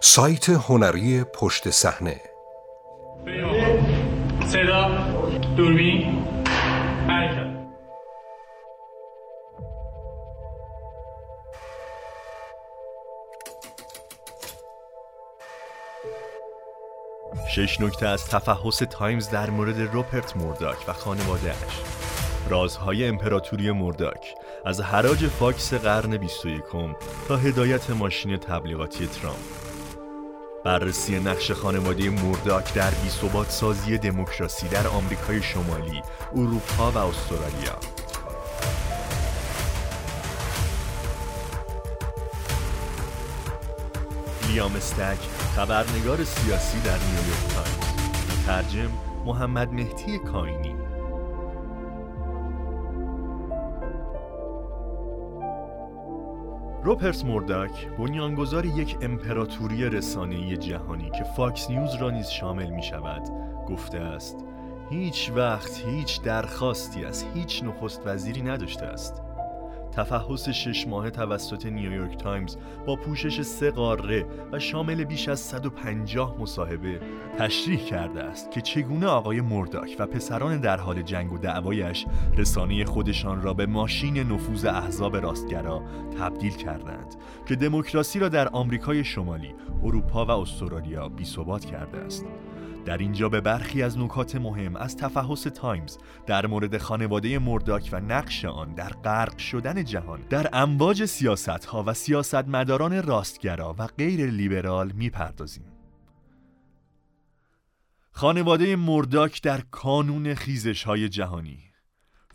سایت هنری پشت صحنه. صدا دوربین. حرکت. شش نکته از تفحص تایمز در مورد روپرت مورداک و خانوادهش رازهای امپراتوری مورداک از حراج فاکس قرن 21 تا هدایت ماشین تبلیغاتی ترامپ. بررسی نقش خانواده مورداک در بیثبات سازی دموکراسی در آمریکای شمالی، اروپا و استرالیا. لیام استک خبرنگار سیاسی در نیویورک تایمز. ترجمه محمد مهدی کاینی. روپرت مورداک بنیانگذار یک امپراتوری رسانه‌ای جهانی که فاکس نیوز را نیز شامل می شود گفته است هیچ وقت هیچ درخواستی از هیچ نخست وزیری نداشته است. تفحص شش ماه توسط نیویورک تایمز با پوشش سه قاره و شامل بیش از 150 مصاحبه تشریح کرده است که چگونه آقای مرداک و پسران در حال جنگ و دعوایش رسانه خودشان را به ماشین نفوذ احزاب راستگرا تبدیل کردند که دموکراسی را در آمریکای شمالی، اروپا و استرالیا بیثبات کرده است. در اینجا به برخی از نکات مهم از تفحص تایمز در مورد خانواده مرداک و نقش آن در غرق شدن جهان در امواج سیاست ها و سیاستمداران راستگرا و غیر لیبرال می‌پردازیم. خانواده مرداک در کانون خیزش های جهانی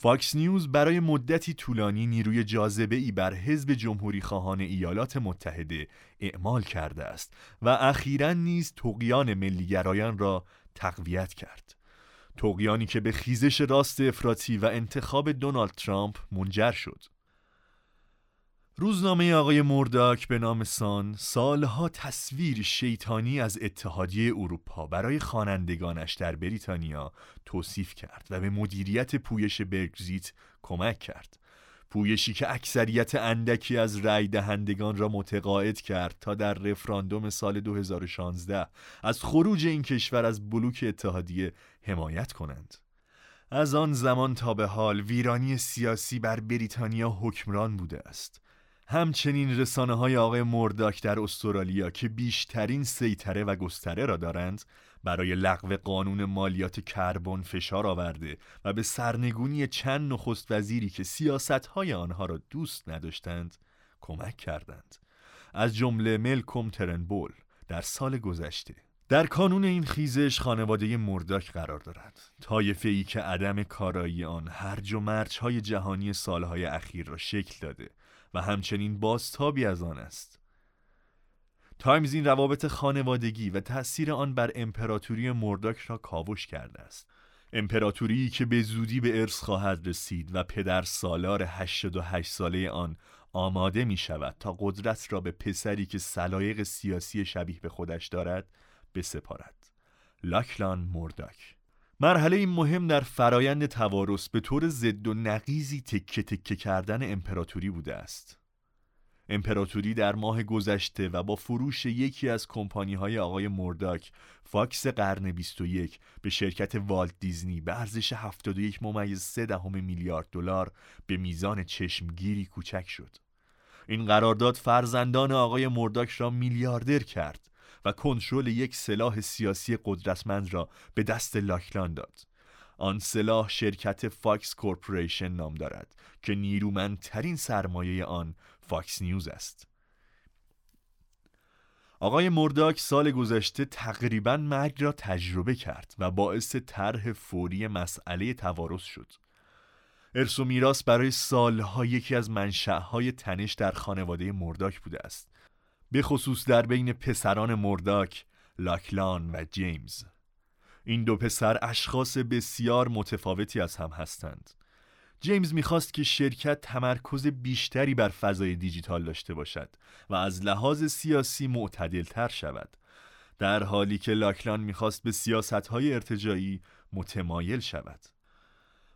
فاکس نیوز برای مدتی طولانی نیروی جاذبه ای بر حزب جمهوری خواهان ایالات متحده اعمال کرده است و اخیرا نیز طغیان ملیگرایان را تقویت کرد. طغیانی که به خیزش راست افراطی و انتخاب دونالد ترامپ منجر شد. روزنامه آقای مرداک به نام سان سالها تصویر شیطانی از اتحادیه اروپا برای خوانندگانش در بریتانیا توصیف کرد و به مدیریت پویش برگزیت کمک کرد. پویشی که اکثریت اندکی از رأی دهندگان را متقاعد کرد تا در رفراندوم سال 2016 از خروج این کشور از بلوک اتحادیه حمایت کنند. از آن زمان تا به حال ویرانی سیاسی بر بریتانیا حکمران بوده است. همچنین رسانه های آقای مرداک در استرالیا که بیشترین سیطره و گستره را دارند برای لغو قانون مالیات کربن فشار آورده و به سرنگونی چند نخست وزیری که سیاست های آنها را دوست نداشتند کمک کردند. از جمله ملکوم ترنبول در سال گذشته. در کانون این خیزش خانواده مرداک قرار دارد. طایفه ای که عدم کارایی آن هرج و مرج های جهانی سالهای اخیر را شکل داده و همچنین بازتابی از آن است. تایمز این روابط خانوادگی و تأثیر آن بر امپراتوری مرداک را کاوش کرده است. امپراتوری که به زودی به ارث خواهد رسید و پدر سالار 88 ساله آن آماده می شود تا قدرت را به پسری که سلایق سیاسی شبیه به خودش دارد بسپارد. لاکلان مرداک مرحله مهم در فرایند توارث به طور ضد و نقیزی تکه تکه کردن امپراتوری بوده است. امپراتوری در ماه گذشته و با فروش یکی از کمپانی های آقای مرداک فاکس قرن 21 به شرکت والت دیزنی به ارزش 71 ممیز 3 دهم میلیارد دلار به میزان چشمگیری کوچک شد. این قرارداد فرزندان آقای مرداک را میلیاردر کرد و کنترل یک سلاح سیاسی قدرتمند را به دست لاکلان داد. آن سلاح شرکت فاکس کورپوریشن نام دارد که نیرومندترین سرمایه آن فاکس نیوز است. آقای مرداک سال گذشته تقریبا مرگ را تجربه کرد و باعث طرح فوری مسئله توارث شد. ارث و میراث برای سالها یکی از منشأهای تنش در خانواده مرداک بوده است. به خصوص در بین پسران مرداک، لاکلان و جیمز. این دو پسر اشخاص بسیار متفاوتی از هم هستند. جیمز می‌خواست که شرکت تمرکز بیشتری بر فضای دیجیتال داشته باشد و از لحاظ سیاسی معتدلتر شود در حالی که لاکلان می‌خواست به سیاست های ارتجایی متمایل شود.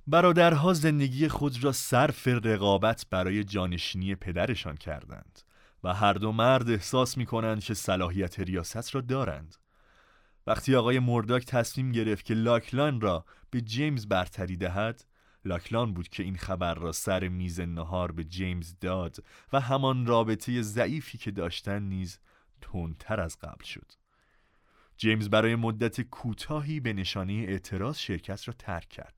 برادرها زندگی خود را صرف رقابت برای جانشینی پدرشان کردند. و هر دو مرد احساس می کنند که صلاحیت ریاست را دارند. وقتی آقای مرداک تصمیم گرفت که لاکلان را به جیمز برتری دهد لاکلان بود که این خبر را سر میز نهار به جیمز داد و همان رابطه ضعیفی که داشتن نیز تندتر از قبل شد. جیمز برای مدت کوتاهی به نشانه اعتراض شرکت را ترک کرد.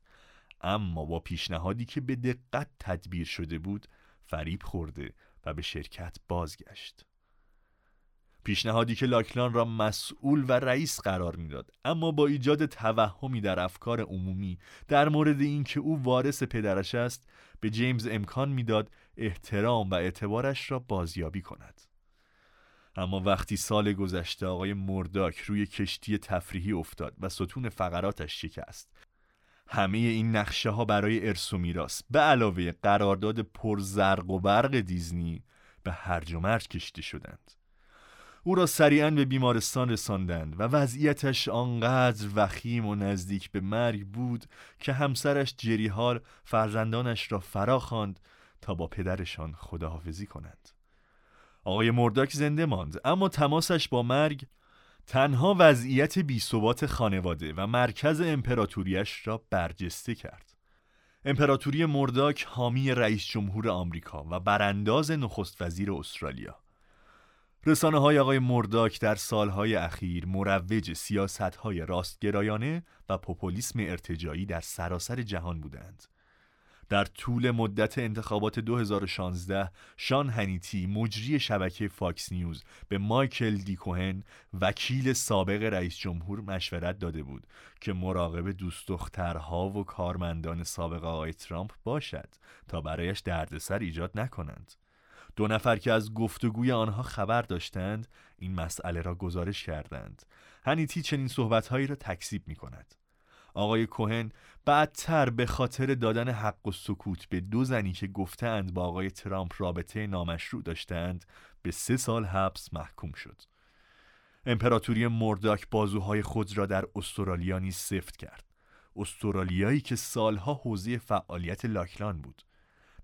اما با پیشنهادی که به دقت تدبیر شده بود فریب خورده و به شرکت بازگشت. پیشنهادی که لاکلان را مسئول و رئیس قرار می‌داد اما با ایجاد توهمی در افکار عمومی در مورد اینکه او وارث پدرش است به جیمز امکان می‌داد احترام و اعتبارش را بازیابی کند. اما وقتی سال گذشته آقای مرداک روی کشتی تفریحی افتاد و ستون فقراتش شکست همه این نقشه ها برای ارث و میراث. به علاوه قرارداد پرزرق و برق دیزنی به هرج و مرج کشیده شدند. او را سریعا به بیمارستان رساندند و وضعیتش آنقدر وخیم و نزدیک به مرگ بود که همسرش جریحال فرزندانش را فرا خواند تا با پدرشان خداحافظی کنند. آقای مرداک زنده ماند اما تماسش با مرگ تنها وضعیت بیثبات خانواده و مرکز امپراتوریش را برجسته کرد امپراتوری مرداک حامی رئیس جمهور آمریکا و برانداز نخست وزیر استرالیا رسانه های آقای مرداک در سالهای اخیر مروج سیاست های راستگرایانه و پوپولیسم ارتجاعی در سراسر جهان بودند. در طول مدت انتخابات 2016 شان هنیتی مجری شبکه فاکس نیوز به مایکل دی کوهن وکیل سابق رئیس جمهور مشورت داده بود که مراقب دوست دخترها و کارمندان سابق آقای ترامپ باشد تا برایش دردسر ایجاد نکنند. دو نفر که از گفتگوی آنها خبر داشتند این مسئله را گزارش کردند هنیتی چنین صحبتهایی را تکذیب می کند آقای کوهن بعدتر به خاطر دادن حق و سکوت به دو زنی که گفتند با آقای ترامپ رابطه نامشروع داشتند به سه سال حبس محکوم شد. امپراتوری مرداک بازوهای خود را در استرالیا نیز سفت کرد. استرالیایی که سالها حوزه فعالیت لاکلان بود.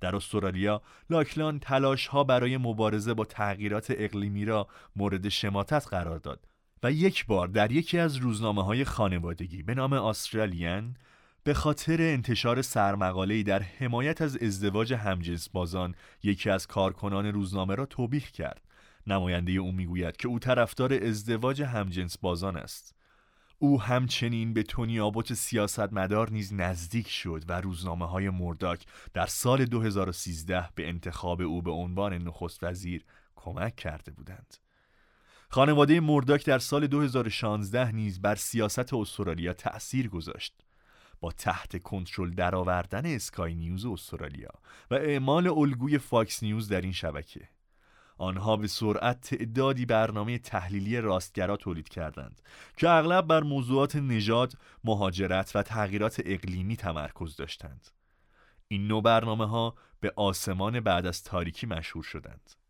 در استرالیا لاکلان تلاش ها برای مبارزه با تغییرات اقلیمی را مورد شماتت قرار داد. و یک بار در یکی از روزنامه های خانوادگی به نام آسترالیان به خاطر انتشار سرمقاله‌ای در حمایت از ازدواج همجنس بازان یکی از کارکنان روزنامه را توبیخ کرد نماینده او می‌گوید که او طرفدار ازدواج همجنس بازان است او همچنین به تونی آبوت سیاستمدار نیز نزدیک شد و روزنامه های مرداک در سال 2013 به انتخاب او به عنوان نخست وزیر کمک کرده بودند. خانواده مرداک در سال 2016 نیز بر سیاست استرالیا تأثیر گذاشت. با تحت کنترل درآوردن اسکای نیوز استرالیا و اعمال الگوی فاکس نیوز در این شبکه آنها به سرعت تعدادی برنامه تحلیلی راستگرا تولید کردند که اغلب بر موضوعات نژاد، مهاجرت و تغییرات اقلیمی تمرکز داشتند. این نوع برنامه ها به آسمان بعد از تاریکی مشهور شدند.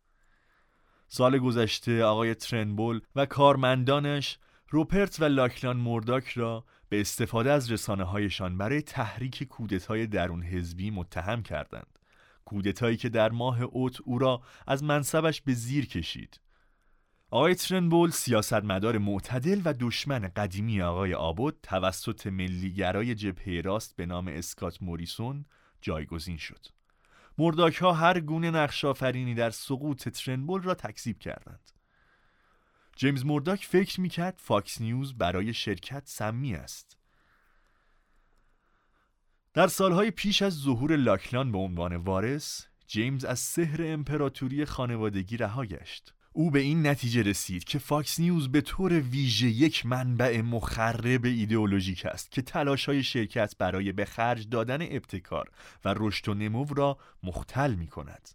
سال گذشته آقای ترنبول و کارمندانش روپرت و لاکلان مورداک را به استفاده از رسانه هایشان برای تحریک کودتای درون حزبی متهم کردند. کودتایی که در ماه اوت او را از منصبش به زیر کشید. آقای ترنبول سیاستمدار معتدل و دشمن قدیمی آقای ابوت توسط ملیگرای جبهه راست به نام اسکات موریسون جایگزین شد. مرداک ها هر گونه نقش آفرینی در سقوط ترنبول را تکذیب کردند. جیمز مرداک فکر می‌کرد فاکس نیوز برای شرکت سمی است. در سالهای پیش از ظهور لاکلان به عنوان وارث جیمز از سحر امپراتوری خانوادگی رها گشت او به این نتیجه رسید که فاکس نیوز به طور ویژه یک منبع مخرب ایدئولوژیک است که تلاش های شرکت برای به خرج دادن ابتکار و رشد و نمو را مختل می کند.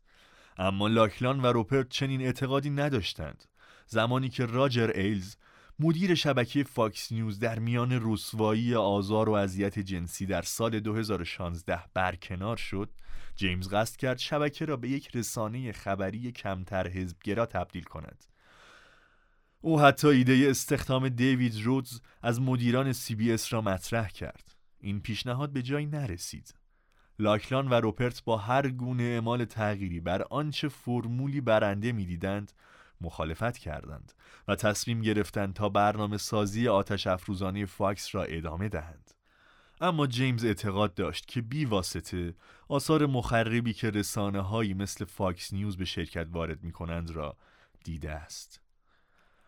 اما لاکلان و روپرت چنین اعتقادی نداشتند زمانی که راجر ایلز مدیر شبکه فاکس نیوز در میان رسوایی آزار و اذیت جنسی در سال 2016 برکنار شد. جیمز قصد کرد شبکه را به یک رسانه خبری کمتر حزبگرا تبدیل کند. او حتی ایده استخدام دیوید رودز از مدیران سی بی اس را مطرح کرد. این پیشنهاد به جایی نرسید. لاکلان و روپرت با هر گونه اعمال تغییری بر آنچه فرمولی برنده می‌دیدند مخالفت کردند و تصمیم گرفتند تا برنامه سازی آتش افروزانه‌ی فاکس را ادامه دهند. اما جیمز اعتقاد داشت که بی واسطه آثار مخربی که رسانه هایی مثل فاکس نیوز به شرکت وارد می کنند را دیده است.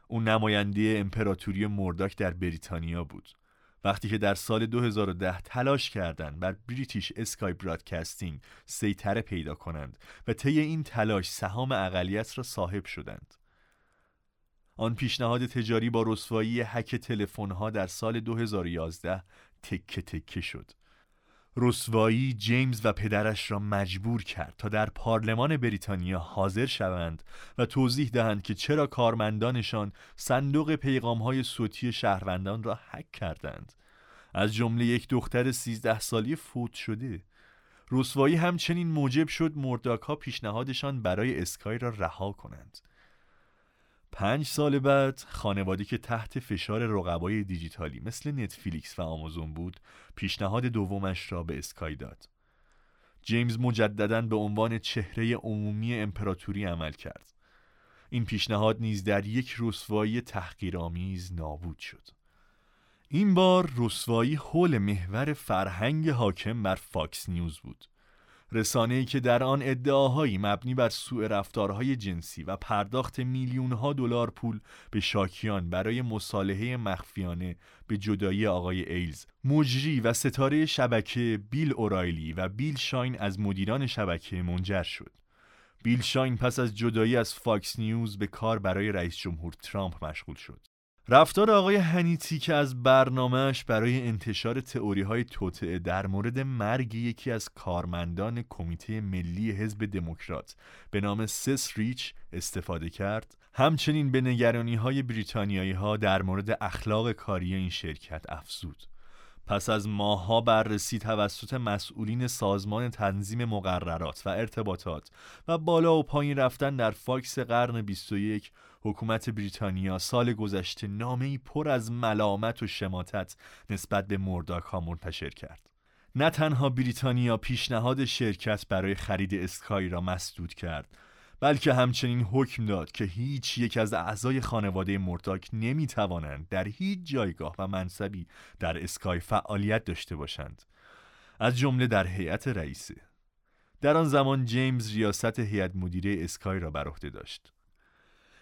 او نماینده امپراتوری مرداک در بریتانیا بود وقتی که در سال 2010 تلاش کردند بر بریتیش اسکای برادکستینگ سیطره پیدا کنند و طی این تلاش سهام اقلیت را صاحب شدند. آن پیشنهاد تجاری با رسوایی حک تلفن‌ها در سال 2011 تکه تکه شد. رسوایی جیمز و پدرش را مجبور کرد تا در پارلمان بریتانیا حاضر شوند و توضیح دهند که چرا کارمندانشان صندوق پیغامهای صوتی شهروندان را حک کردند. از جمله یک دختر سیزده سالی فوت شده. رسوایی همچنین موجب شد مرداک ها پیشنهادشان برای اسکای را رها کنند. پنج سال بعد خانواده که تحت فشار رقبای دیجیتالی مثل نتفلیکس و آمازون بود پیشنهاد دومش را به اسکای داد. جیمز مجددا به عنوان چهره عمومی امپراتوری عمل کرد. این پیشنهاد نیز در یک رسوایی تحقیرآمیز نابود شد. این بار رسوایی حول محور فرهنگ حاکم بر فاکس نیوز بود. رسانه‌ای که در آن ادعاهایی مبنی بر سوء رفتارهای جنسی و پرداخت میلیونها دلار پول به شاکیان برای مصالحه مخفیانه به جدایی آقای ایلز مجری و ستاره شبکه بیل اورایلی و بیل شاین از مدیران شبکه منجر شد. بیل شاین پس از جدایی از فاکس نیوز به کار برای رئیس جمهور ترامپ مشغول شد. رفتار آقای هنیتی که از برنامه‌ش برای انتشار تئوری های توطئه در مورد مرگ یکی از کارمندان کمیته ملی حزب دموکرات به نام ست ریچ استفاده کرد همچنین به نگرانی های بریتانیایی ها در مورد اخلاق کاری این شرکت افزود. پس از ماهها بررسی توسط مسئولین سازمان تنظیم مقررات و ارتباطات و بالا و پایین رفتن در فاکس قرن 21 حکومت بریتانیا سال گذشته نامه پر از ملامت و شماتت نسبت به مرداک ها منتشر کرد. نه تنها بریتانیا پیشنهاد شرکت برای خرید اسکای را مسدود کرد بلکه همچنین حکم داد که هیچ یک از اعضای خانواده مرداک نمی توانند در هیچ جایگاه و منصبی در اسکای فعالیت داشته باشند. از جمله در هیئت رئیسه. در آن زمان جیمز ریاست هیئت مدیره اسکای را بر عهده داشت.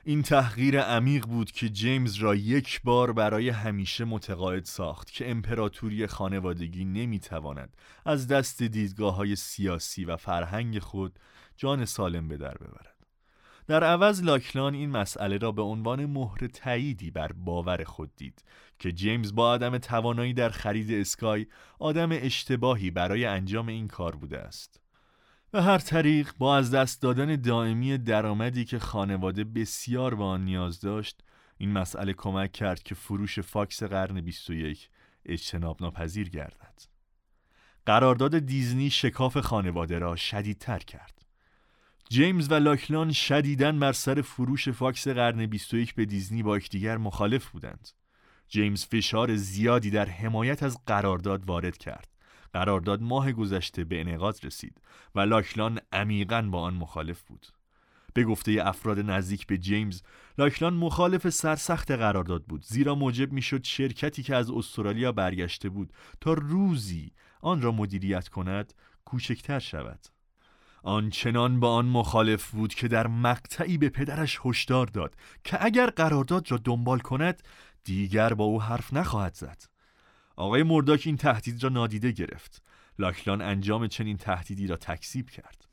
این تحقیر عمیق بود که جیمز را یک بار برای همیشه متقاعد ساخت که امپراتوری خانوادگی نمی‌تواند از دست دیدگاه های سیاسی و فرهنگ خود جان سالم به در ببرد. در عوض لاکلان این مسئله را به عنوان مهر تاییدی بر باور خود دید که جیمز با عدم توانایی در خرید اسکای آدم اشتباهی برای انجام این کار بوده است. به هر طریق با از دست دادن دائمی درآمدی که خانواده بسیار به آن نیاز داشت این مسئله کمک کرد که فروش فاکس قرن 21 اجتناب ناپذیر گردد. قرارداد دیزنی شکاف خانواده را شدیدتر کرد. جیمز و لاکلان شدیداً بر سر فروش فاکس قرن 21 به دیزنی با یکدیگر مخالف بودند. جیمز فشار زیادی در حمایت از قرارداد وارد کرد. قرارداد ماه گذشته به انعقاد رسید و لاکلان عمیقا با آن مخالف بود. به گفته افراد نزدیک به جیمز لاکلان مخالف سرسخت قرارداد بود زیرا موجب می‌شد شرکتی که از استرالیا برگشته بود تا روزی آن را مدیریت کند کوچکتر شود. آنچنان با آن مخالف بود که در مقطعی به پدرش هشدار داد که اگر قرارداد را دنبال کند دیگر با او حرف نخواهد زد. آقای مرداک این تهدید را نادیده گرفت. لاکلان انجام چنین تهدیدی را تکذیب کرد.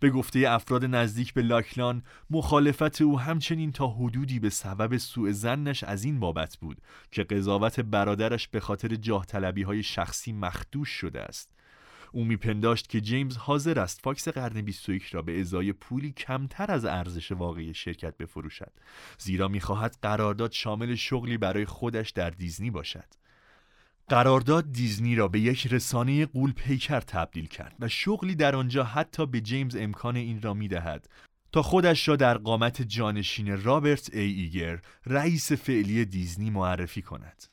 به گفته افراد نزدیک به لاکلان مخالفت او همچنین تا حدودی به سبب سوء زنش از این بابت بود که قضاوت برادرش به خاطر جاه طلبی های شخصی مخدوش شده است. او میپنداشت که جیمز حاضر است فاکس قرن 21 را به ازای پولی کمتر از ارزش واقعی شرکت بفروشد زیرا می‌خواهد قرارداد شامل شغلی برای خودش در دیزنی باشد. قرارداد دیزنی را به یک رسانه قول پیکر تبدیل کرد و شغلی در آنجا حتی به جیمز امکان این را می دهد تا خودش را در قامت جانشین رابرت ای ایگر رئیس فعلی دیزنی معرفی کند.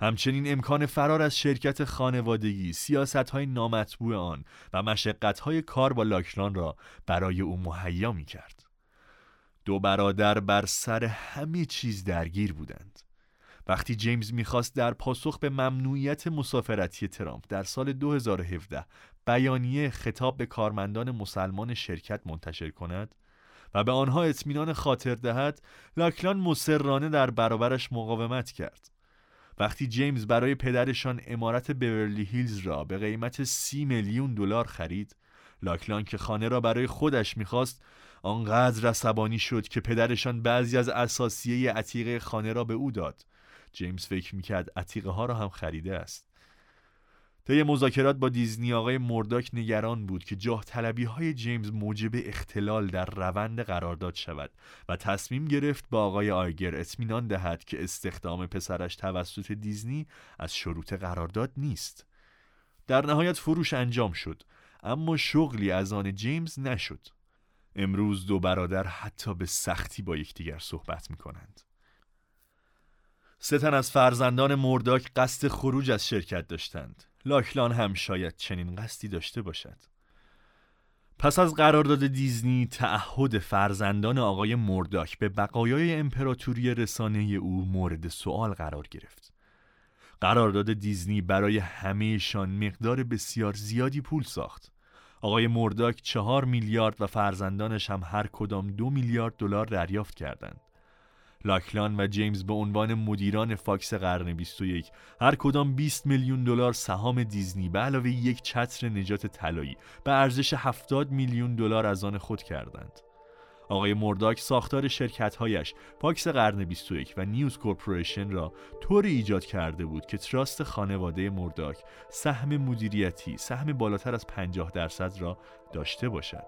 همچنین امکان فرار از شرکت خانوادگی، سیاست های نامطبوع آن و مشقت های کار با لاکلان را برای او مهیا می کرد. دو برادر بر سر همه چیز درگیر بودند. وقتی جیمز می‌خواست در پاسخ به ممنوعیت مسافرتی ترامپ در سال 2017 بیانیه خطاب به کارمندان مسلمان شرکت منتشر کند و به آنها اطمینان خاطر دهد لاکلان مسررانه در برابرش مقاومت کرد. وقتی جیمز برای پدرشان امارت بیورلی هیلز را به قیمت سی میلیون دلار خرید لاکلان که خانه را برای خودش می‌خواست آنقدر عصبانی شد که پدرشان بعضی از اساسیه عتیقه خانه را به او داد. جیمز فکر می‌کرد عتیقه ها را هم خریده است. طی مذاکرات با دیزنی آقای مرداک نگران بود که جاه طلبی های جیمز موجب اختلال در روند قرارداد شود و تصمیم گرفت با آقای آیگر اطمینان دهد که استخدام پسرش توسط دیزنی از شروط قرارداد نیست. در نهایت فروش انجام شد اما شغلی از آن جیمز نشد. امروز دو برادر حتی به سختی با یکدیگر صحبت می کنند سه از فرزندان مرداک قصد خروج از شرکت داشتند. لاکلان هم شاید چنین قصدی داشته باشد. پس از قرارداد دیزنی تعهد فرزندان آقای مرداک به بقایای امپراتوری رسانه او مورد سوال قرار گرفت. قرارداد دیزنی برای همهشان مقدار بسیار زیادی پول ساخت. آقای مرداک چهار میلیارد و فرزندانش هم هر کدام دو میلیارد دلار دریافت کردند. لاکلان و جیمز به عنوان مدیران فاکس قرن 21 هر کدام 20 میلیون دلار سهام دیزنی به علاوه یک چتر نجات طلایی به ارزش 70 میلیون دلار از آن خود کردند. آقای مرداک ساختار شرکتهایش فاکس قرن 21 و نیوز کورپوریشن را طوری ایجاد کرده بود که تراست خانواده مرداک سهم مدیریتی سهم بالاتر از 50 درصد را داشته باشد.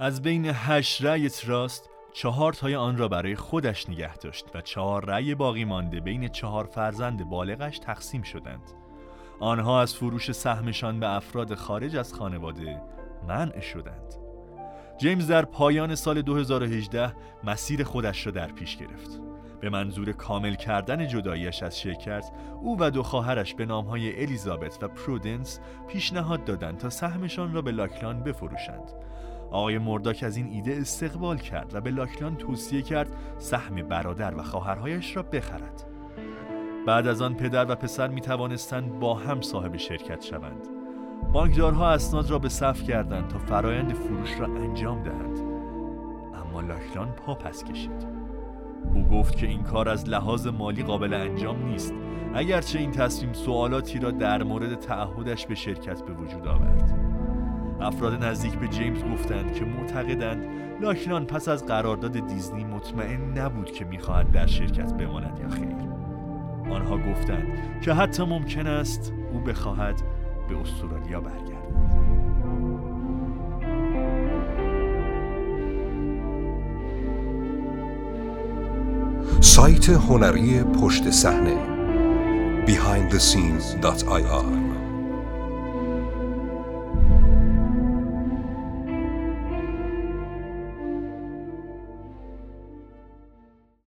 از بین هشت رأی تراست چهار تای آن را برای خودش نگه داشت و چهار رأی باقی مانده بین چهار فرزند بالغش تقسیم شدند. آنها از فروش سهمشان به افراد خارج از خانواده منع شدند. جیمز در پایان سال 2018 مسیر خودش را در پیش گرفت. به منظور کامل کردن جداییش از شرکت او و دو خواهرش به نامهای الیزابت و پرودنس پیشنهاد دادند تا سهمشان را به لاکلان بفروشند. آقای مرداک از این ایده استقبال کرد و به لاکلان توصیه کرد سهم برادر و خواهرهایش را بخرد. بعد از آن پدر و پسر می توانستند با هم صاحب شرکت شوند. بانکدارها اسناد را به صف کردند تا فرایند فروش را انجام دهند. اما لاکلان پا پس کشید. او گفت که این کار از لحاظ مالی قابل انجام نیست اگرچه این تصمیم سوالاتی را در مورد تعهدش به شرکت به وجود آورد. افراد نزدیک به جیمز گفتند که معتقدند لاکلان پس از قرارداد دیزنی مطمئن نبود که می‌خواهد در شرکت بماند یا خیر. آنها گفتند که حتی ممکن است او بخواهد به استرالیا برگردد. سایت هنری پشت صحنه behindthescenes.ir